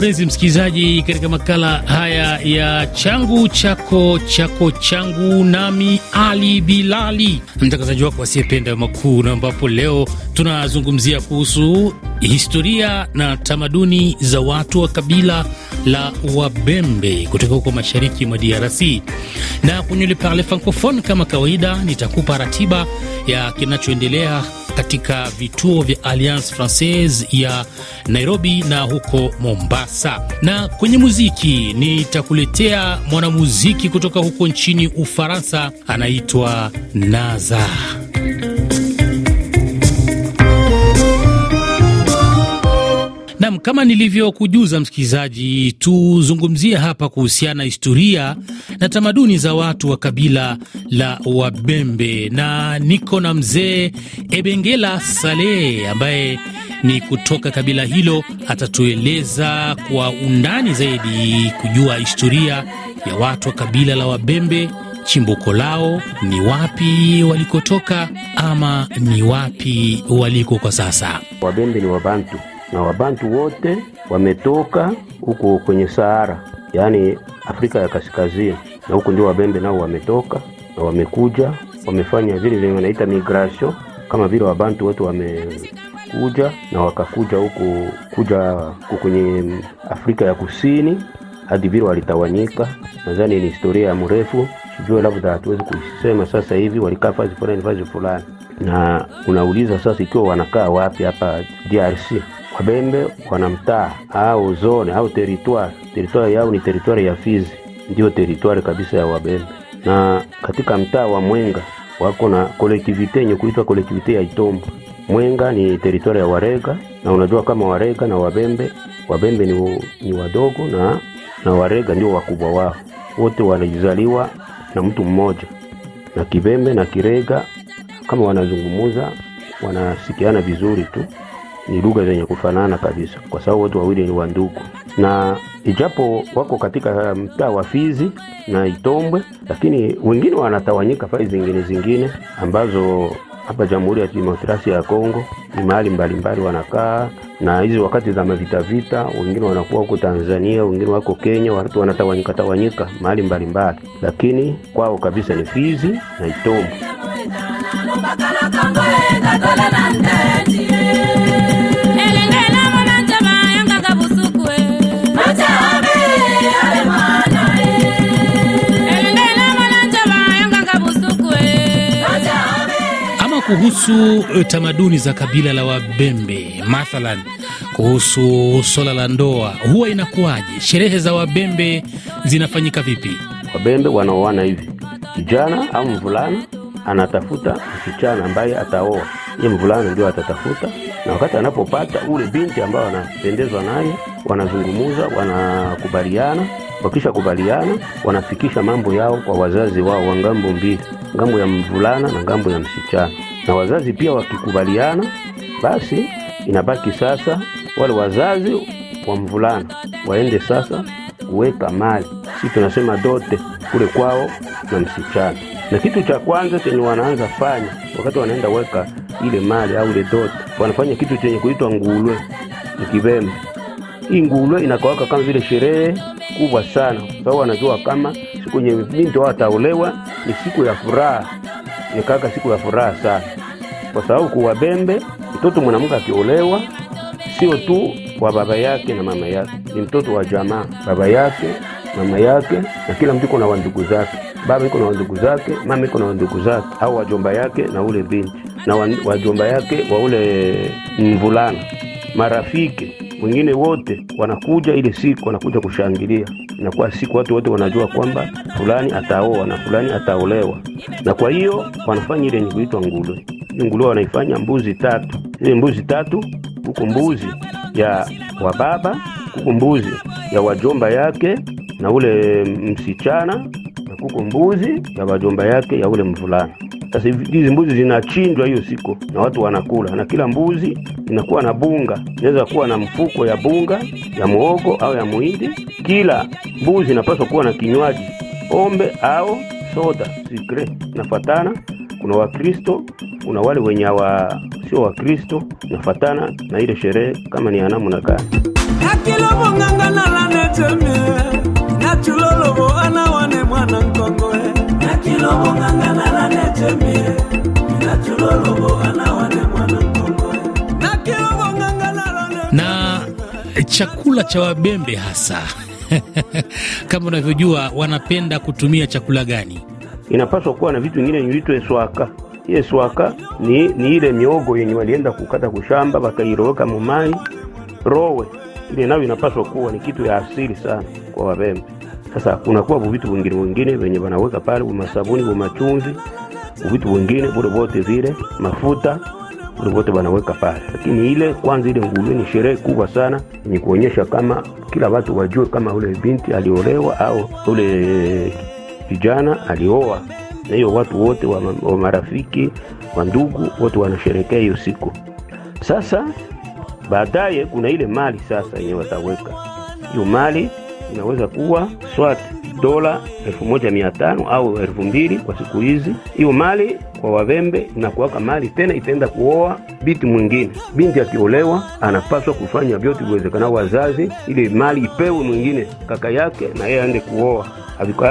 mpenzi msikilizaji, katika makala haya ya changu chako chako changu, nami Ali Bilali, mtangazaji wako asiyependa makuu, na ambapo leo tunazungumzia kuhusu historia na tamaduni za watu wa kabila la Wabembe kutoka huko mashariki mwa DRC. Na kwenye Le Parle Francophone, kama kawaida, nitakupa ratiba ya kinachoendelea katika vituo vya Alliance Francaise ya Nairobi na huko Mombasa. Na kwenye muziki nitakuletea mwanamuziki kutoka huko nchini Ufaransa, anaitwa Naza. Kama nilivyokujuza msikilizaji, tuzungumzie hapa kuhusiana na historia na tamaduni za watu wa kabila la Wabembe, na niko na mzee Ebengela Saleh ambaye ni kutoka kabila hilo. Atatueleza kwa undani zaidi kujua historia ya watu wa kabila la Wabembe, chimbuko lao ni wapi walikotoka, ama ni wapi waliko kwa sasa. Wabembe ni Wabantu na Wabantu wote wametoka huko kwenye Sahara, yaani Afrika ya Kaskazini, na huko ndio Wabembe nao wametoka na wamekuja, wamefanya vile vile wanaita migration, kama vile Wabantu wote wamekuja na wakakuja huku kuja huku kwenye Afrika ya Kusini hadi vile walitawanyika. Nadhani ni historia ya mrefu, sijue labda hatuwezi kusema sasa hivi. Walikaa fazi fulani fazi fulani, na unauliza sasa ikiwa wanakaa wapi hapa DRC. Wabembe wana mtaa au zone au teritwari. Teritwari yao ni teritwari ya Fizi, ndio teritwari kabisa ya Wabembe. Na katika mtaa wa Mwenga wako na kolektivite yenye kuitwa kolektivite ya Itombo. Mwenga ni teritwari ya Warega, na unajua kama Warega na Wabembe, Wabembe ni, ni wadogo na na Warega ndio wakubwa wao. Wote wanajizaliwa na mtu mmoja, na Kibembe na Kirega kama wanazungumuza wanasikiana vizuri tu ni lugha zenye kufanana kabisa, kwa sababu wote wawili ni wandugu, na ijapo wako katika mtaa wa Fizi na Itombwe, lakini wengine wanatawanyika fai zingine zingine ambazo hapa Jamhuri ya Kidemokrasia ya Kongo ni mahali mbalimbali wanakaa, na hizi wakati za mavita vita, wengine wanakuwa huko Tanzania, wengine wako Kenya, watu wanatawanyika tawanyika mahali mbalimbali, lakini kwao kabisa ni Fizi na Itombwe. Kuhusu tamaduni za kabila la Wabembe, mathalan kuhusu swala la ndoa, huwa inakuwaje? Sherehe za Wabembe zinafanyika vipi? Wabembe wanaoana hivi, kijana au mvulana anatafuta msichana ambaye ataoa, ye mvulana ndio atatafuta, na wakati anapopata ule binti ambayo anapendezwa naye, wanazungumuza, wanakubaliana. Wakisha kubaliana, wanafikisha mambo yao kwa wazazi wao wa ng'ambo mbili, ng'ambo ya mvulana na ng'ambo ya msichana na wazazi pia wakikubaliana, basi inabaki sasa wale wazazi wa mvulana waende sasa kuweka mali, si tunasema dote kule kwao na msichana. Na kitu cha kwanza chenye wanaanza fanya wakati wanaenda weka ile mali au ile dote, wanafanya kitu chenye kuitwa ngulwe mkibembe. Hii ngulwe inakawaka kama vile sherehe kubwa sana, sababu wanajua kama siku yenye binti wao ataolewa ni siku ya furaha nikaka siku ya furaha sana, kwa sababu kuwa Bembe mtoto mwanamke akiolewa sio tu wa baba yake na mama yake, ni mtoto wa jamaa, baba yake, mama yake, na kila mtu iko na wandugu zake. Baba iko na wandugu zake, mama iko na wandugu zake, au wajomba yake na ule binti na wajomba yake wa ule mvulana, marafiki wengine wote wanakuja ile siku, wanakuja kushangilia. Inakuwa siku watu wote wanajua kwamba fulani ataoa na fulani ataolewa, na kwa hiyo wanafanya ile yenye kuitwa ngulwe. Ngulwe wanaifanya mbuzi tatu. Ile mbuzi tatu, huko mbuzi ya wababa kuko mbuzi ya wajomba yake na ule msichana, na kuko mbuzi ya wajomba yake ya ule mvulana. Sasa hizi mbuzi zinachinjwa hiyo siku na watu wanakula, na kila mbuzi inakuwa na bunga, inaweza kuwa na mfuko ya bunga ya muogo au ya muhindi. Kila mbuzi inapaswa kuwa na kinywaji ombe au soda sikre, nafatana. Kuna Wakristo, kuna wale wenye wa sio Wakristo, nafatana na ile sherehe kama ni anamu na gani nakilobonganga nalaneteme nachulolobo anawane mwana na chakula cha Wabembe hasa kama unavyojua wanapenda kutumia chakula gani? Inapaswa kuwa na vitu vingine viitwe swaka. Ile swaka ni, ni ile miogo yenye walienda kukata kushamba wakairoweka mumai rowe, ile nayo inapaswa kuwa ni kitu ya asili sana kwa Wabembe. Sasa kunakuwa vitu vingine vingine venye wanaweka pale, masabuni, machumvi, vitu vingine vulevote vile mafuta vote wanaweka pale, lakini ile kwanza, ile nguluwe ni sherehe kubwa sana ni kuonyesha kama kila watu wajue kama ule binti aliolewa au ule kijana alioa, na hiyo watu wote wa, wa marafiki wa ndugu wote wanasherekea hiyo siku. Sasa baadaye kuna ile mali sasa yenye wataweka. Hiyo mali inaweza kuwa swati dola elfu moja mia tano au elfu mbili kwa siku hizi. Hiyo mali kwa Wavembe inakuwaka mali tena, itaenda kuoa binti mwingine. Binti akiolewa anapaswa kufanya vyote viwezekanao wazazi, ili mali ipewe mwingine kaka yake, na yeye aende kuoa.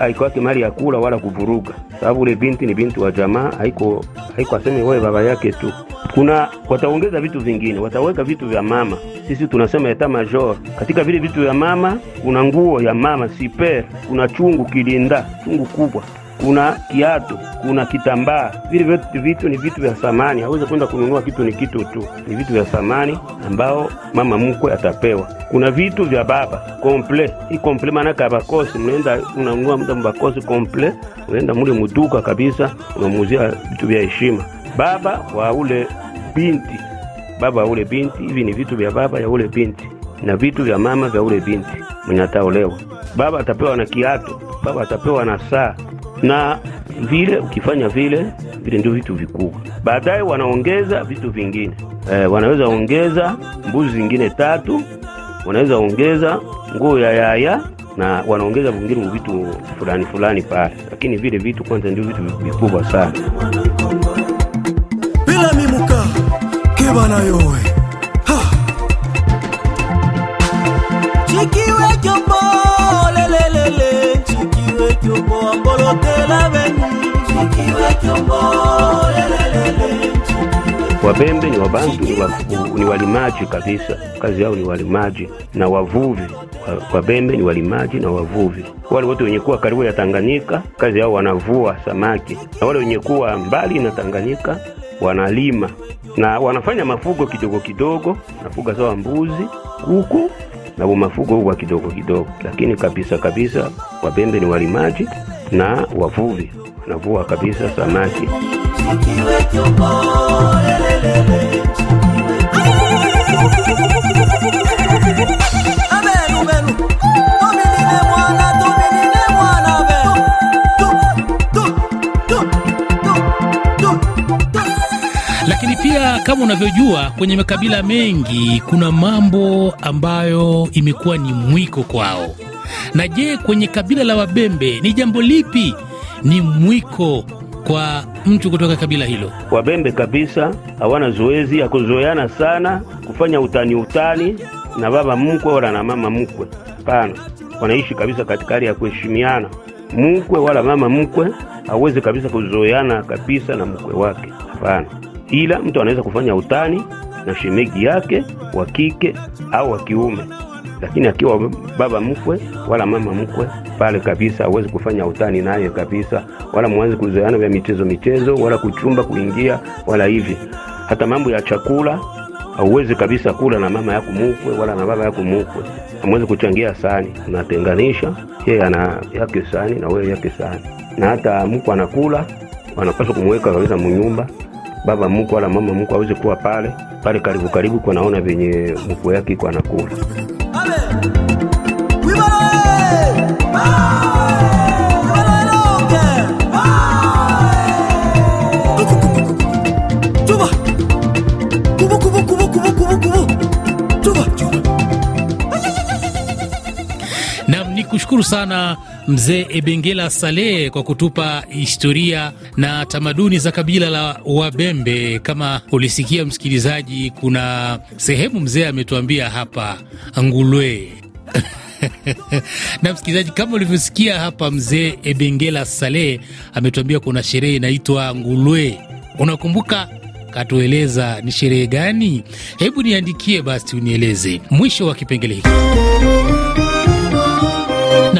Haikwake mali ya kula wala kuvuruga, sababu ule binti ni binti wa jamaa, haiko haiko aseme wewe baba yake tu. Kuna wataongeza vitu vingine, wataweka vitu vya mama. Sisi tunasema eta major. Katika vile vitu vya mama kuna nguo ya mama siper, kuna chungu kilinda, chungu kubwa kuna kiatu, kuna kitambaa. Vile vyote vitu ni vitu vya samani, hawezi kwenda kununua kitu ni kitu tu, ni vitu vya samani ambao mama mkwe atapewa. Kuna vitu vya baba komple, hii komple maanake abakosi, mnaenda unanunua mda mbakosi komple, unaenda mule muduka kabisa, unamuuzia vitu vya heshima baba wa ule binti, baba wa ule binti. Hivi ni vitu vya baba ya ule binti na vitu vya mama vya ule binti mwenye ataolewa. Baba atapewa na kiatu, baba atapewa na saa na vile ukifanya vile vile ndio vitu vikubwa. Baadaye wanaongeza vitu vingine. E, wanaweza ongeza mbuzi zingine tatu, wanaweza ongeza nguo ya yaya na wanaongeza vingine vitu fulani fulani pale, lakini vile vitu kwanza ndio vitu vikubwa sana. bila mimuka kebana yowe. Chikiwe kyombo lelelele kyombo ambolotela benu chikiwe kyombo lelelele. Wabembe ni wabantu ni, wa, ni walimaji kabisa, kazi yao ni walimaji na wavuvi. Wabembe ni walimaji na wavuvi. Wale wote wenye kuwa karibu ya Tanganyika kazi yao wanavua samaki, na wale wenye kuwa mbali na Tanganyika wanalima. Na wanafanya mafugo kidogo kidogo, nafuga sawa mbuzi, kuku na mafugo huwa kidogo kidogo, lakini kabisa kabisa Wabembe ni walimaji na wavuvi, wanavua kabisa samaki. Lakini pia kama unavyojua, kwenye makabila mengi kuna mambo ambayo imekuwa ni mwiko kwao. Na je, kwenye kabila la Wabembe ni jambo lipi ni mwiko kwa mtu kutoka kabila hilo? Wabembe kabisa hawana zoezi ya kuzoeana sana kufanya utani utani na baba mkwe wala na mama mkwe. Hapana, wanaishi kabisa katika hali ya kuheshimiana. Mkwe wala mama mkwe hawezi kabisa kuzoeana kabisa na mkwe wake, hapana. Ila mtu anaweza kufanya utani na shemegi yake wa kike au wa kiume, lakini akiwa baba mkwe wala mama mkwe pale kabisa hawezi kufanya utani naye kabisa, wala mwanzi kuzoeana vya michezo michezo, wala kuchumba kuingia, wala hivi. Hata mambo ya chakula hauwezi kabisa kula na mama yako mkwe wala na baba yako mkwe, hamwezi kuchangia sahani, unatenganisha. Yeye ana yake sahani na wewe yake sahani, na hata mkwe anakula, wanapaswa kumweka kabisa munyumba baba mkwe wala mama mkwe hawezi kuwa pale pale karibu karibu, kwa naona venye mkwe yake iko anakula. Chuba, chuba. Nam ni kushukuru sana mzee Ebengela Saleh kwa kutupa historia na tamaduni za kabila la Wabembe. Kama ulisikia msikilizaji, kuna sehemu mzee ametuambia hapa Ngulwe na msikilizaji, kama ulivyosikia hapa, mzee Ebengela Saleh ametuambia kuna sherehe inaitwa Ngulwe. Unakumbuka? Katueleza ni sherehe gani? Hebu niandikie basi, unieleze. Mwisho wa kipengele hiki.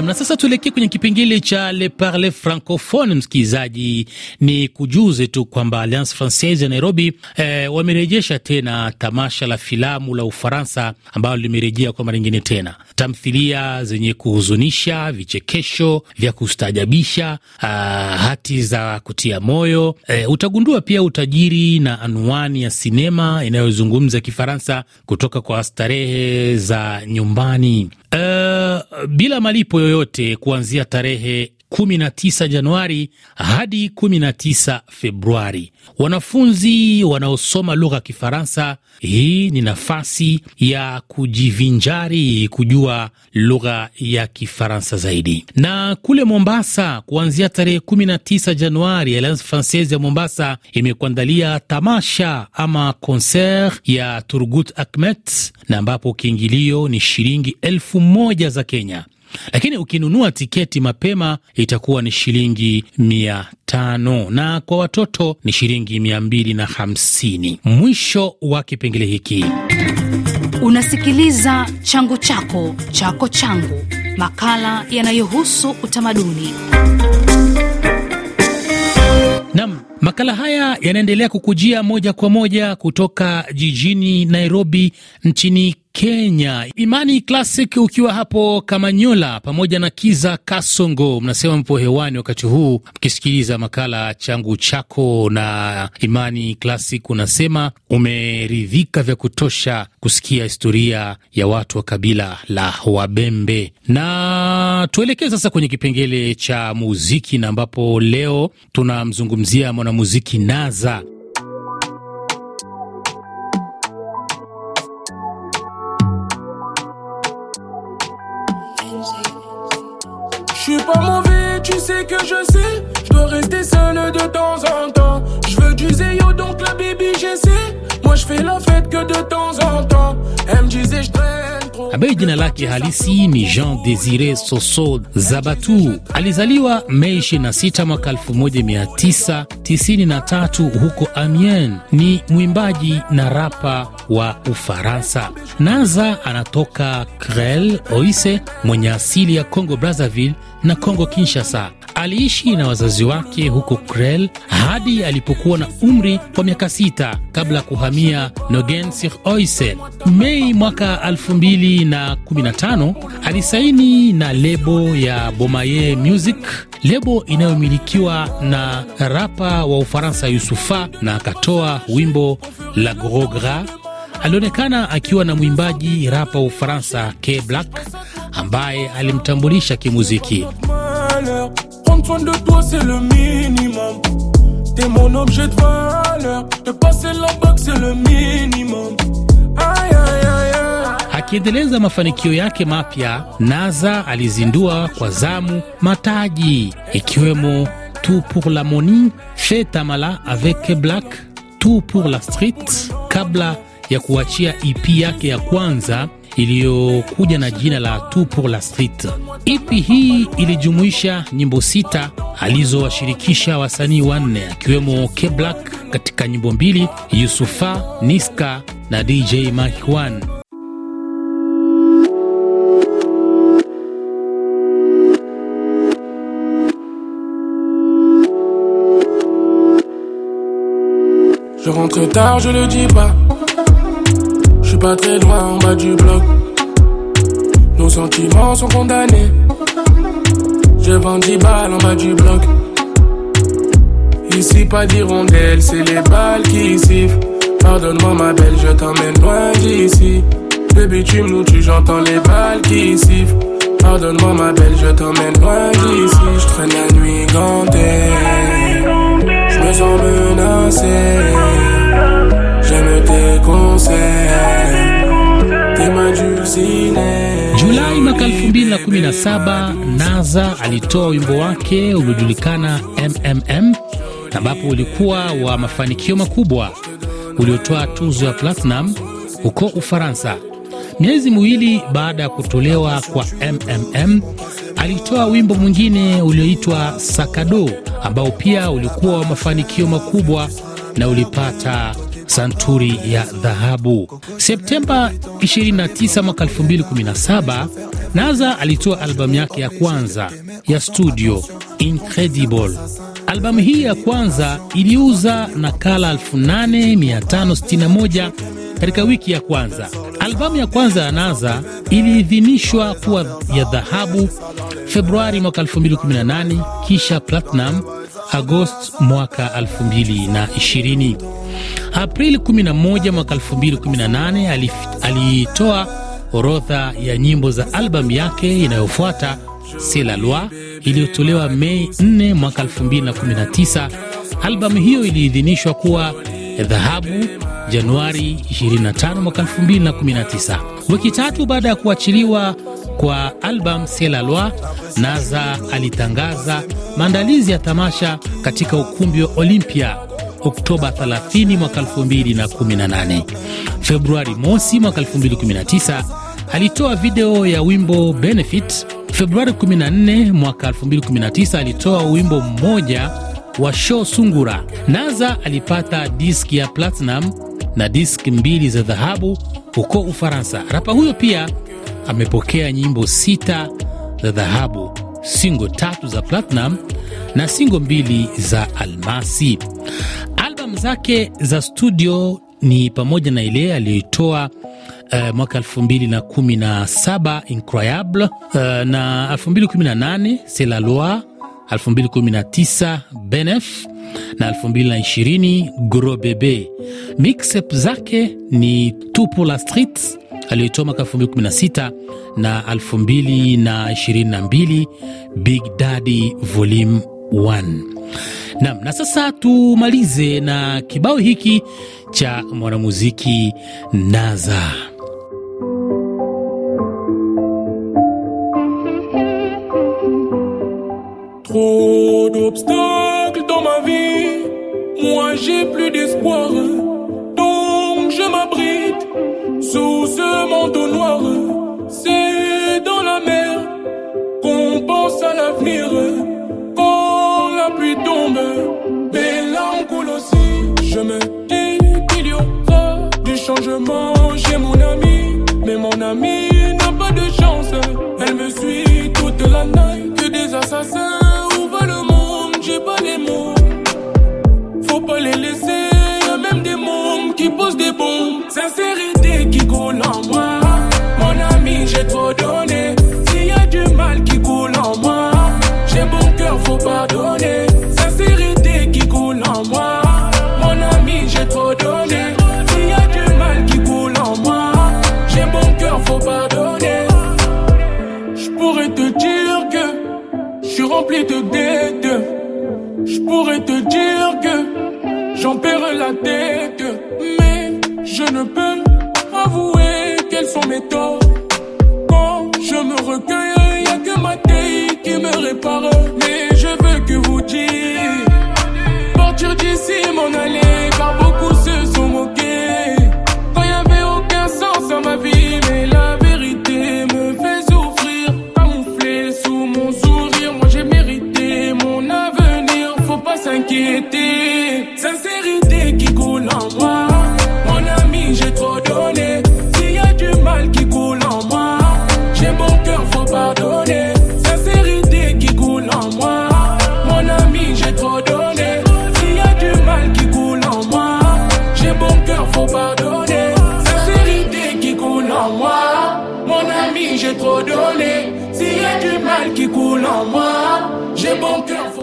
Nam, na sasa tuelekee kwenye kipengele cha Le Parle Francophone. Msikilizaji, ni kujuze tu kwamba Alliance Francaise ya Nairobi eh, wamerejesha tena tamasha la filamu la Ufaransa ambalo limerejea kwa mara nyingine tena, tamthilia zenye kuhuzunisha, vichekesho vya kustaajabisha, ah, hati za kutia moyo. Eh, utagundua pia utajiri na anwani ya sinema inayozungumza Kifaransa kutoka kwa starehe za nyumbani. Uh, bila malipo yoyote kuanzia tarehe 19 Januari hadi 19 Februari. Wanafunzi wanaosoma lugha ya Kifaransa, hii ni nafasi ya kujivinjari, kujua lugha ya Kifaransa zaidi. Na kule Mombasa, kuanzia tarehe 19 Januari, Alliance Francaise ya Mombasa imekuandalia tamasha ama konser ya Turgut Akmet, na ambapo kiingilio ni shilingi elfu moja za Kenya lakini ukinunua tiketi mapema itakuwa ni shilingi mia tano na kwa watoto ni shilingi mia mbili na hamsini. Mwisho wa kipengele hiki. Unasikiliza changu chako chako changu, makala yanayohusu utamaduni. Nam, makala haya yanaendelea kukujia moja kwa moja kutoka jijini Nairobi nchini Kenya. Imani Classic ukiwa hapo Kamanyola pamoja na Kiza Kasongo, mnasema mpo hewani wakati huu mkisikiliza makala changu chako. Na Imani Classic unasema umeridhika vya kutosha kusikia historia ya watu wa kabila la Wabembe, na tuelekee sasa kwenye kipengele cha muziki, na ambapo leo tunamzungumzia mwanamuziki Naza. Je suis pas mauvais, tu sais que je sais. Je dois rester seul de temps en temps. Je veux du zéyo, donc la baby, j'essaie. Moi, je fais la fête que de temps en temps. Elle me disait, je traîne. Ambaye jina lake halisi ni Jean Desire Soso Zabatu. Alizaliwa Mei 26 mwaka 1993 huko Amiens. Ni mwimbaji na rapa wa Ufaransa. Naza anatoka Krel Oise, mwenye asili ya Congo Brazzaville na Congo Kinshasa. Aliishi na wazazi wake huko Krel hadi alipokuwa na umri wa miaka sita kabla ya kuhamia Nogen sur Oise. Mei mwaka 2015 alisaini na lebo ya Bomaye Music, lebo inayomilikiwa na rapa wa Ufaransa Yusufa, na akatoa wimbo La Gros Gras. Alionekana akiwa na mwimbaji rapa wa Ufaransa K Black ambaye alimtambulisha kimuziki. Malheur, soin de toi, c'est le minimum. T'es mon objet de valeur. De passer la bague, c'est le minimum. Aïe, aïe, aïe. Akiendeleza mafanikio yake mapya, Naza alizindua kwa zamu mataji ikiwemo Tout pour la Money, Fait Tamala avec Black, Tout pour la Street, kabla ya kuachia EP yake ya kwanza iliyokuja na jina la Tout pour la Street. EP hii ilijumuisha nyimbo sita alizowashirikisha wasanii wanne akiwemo K Black katika nyimbo mbili, Yusufa, Niska na DJ Mike One. Je rentre tard, je le dis pas. Suis pas très loin en bas du bloc. Nos sentiments sont condamnés. Je vends 10 balles en bas du bloc. Ici, pas d'hirondelle, c'est les balles qui sifflent. Pardonne-moi, ma belle, je t'emmène loin d'ici. Le bitume nous tue, j'entends les balles qui sifflent. Pardonne-moi, ma belle, je t'emmène loin d'ici. Je traîne la nuit gantée. Je me sens menacé. J'aime tes conseils. Julai mwaka 2017 Naza alitoa wimbo wake uliojulikana MMM, ambapo ulikuwa wa mafanikio makubwa, uliotoa tuzo ya platinum huko Ufaransa. Miezi miwili baada ya kutolewa kwa MMM, alitoa wimbo mwingine ulioitwa Sakado, ambao pia ulikuwa wa mafanikio makubwa na ulipata santuri ya dhahabu. Septemba 29 mwaka 2017, Naza alitoa albamu yake ya kwanza ya studio Incredible. Albamu hii ya kwanza iliuza nakala 8561 katika wiki ya kwanza. Albamu ya kwanza ya Naza iliidhinishwa kuwa ya dhahabu Februari mwaka 2018, kisha platinum Agosti mwaka 2020. Aprili 11 mwaka 2018 alitoa orodha ya nyimbo za albamu yake inayofuata C'est la loi iliyotolewa Mei 4 mwaka 2019. Albamu hiyo iliidhinishwa kuwa dhahabu Januari 25 mwaka 2019. Wiki tatu baada ya kuachiliwa kwa albamu C'est la loi, Naza alitangaza maandalizi ya tamasha katika ukumbi wa Olympia Oktoba 30 mwaka 2018. Februari mosi mwaka 2019 alitoa video ya wimbo Benefit. Februari 14 mwaka 2019 alitoa wimbo mmoja wa show Sungura. Naza alipata diski ya platinum na diski mbili za dhahabu huko Ufaransa. Rapa huyo pia amepokea nyimbo sita za dhahabu, singo tatu za platinum na singo mbili za almasi. Zake za studio ni pamoja na ile aliyoitoa uh, mwaka 2017 Incroyable, uh, na 2018 C'est la loi, 2019 Benef na 2020 Gros Bebe. Mixep zake ni Tupo la Street aliyoitoa mwaka 2016 na 2022 Big Daddy Volume 1. Nam, na sasa na kibao hiki cha mwanamuziki Naza. Trop d'obstacles dans ma vie, moi j'ai plus d'espoir. Me dis qu'il y aura du changement chez mon ami. Mais mon ami n'a pas de chance. Elle me suit toute la nuit. Que des assassins ouvrent le monde, j'ai pas les mots. Faut pas les laisser, même des mômes qui posent des bombes. Sincérité qui coule en moi. Mon ami, j'ai trop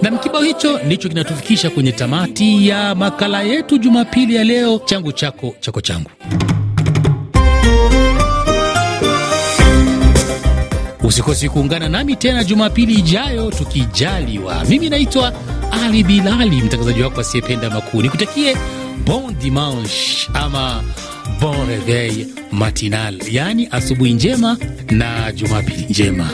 Nam, kibao hicho ndicho kinatufikisha kwenye tamati ya makala yetu Jumapili ya leo, changu chako chako changu. Usikosi kuungana nami tena Jumapili ijayo tukijaliwa. Mimi naitwa Ali Bilali, mtangazaji wako asiyependa makuu. Nikutakie bon dimanche ama bon reveil matinal, yaani asubuhi njema na jumapili njema.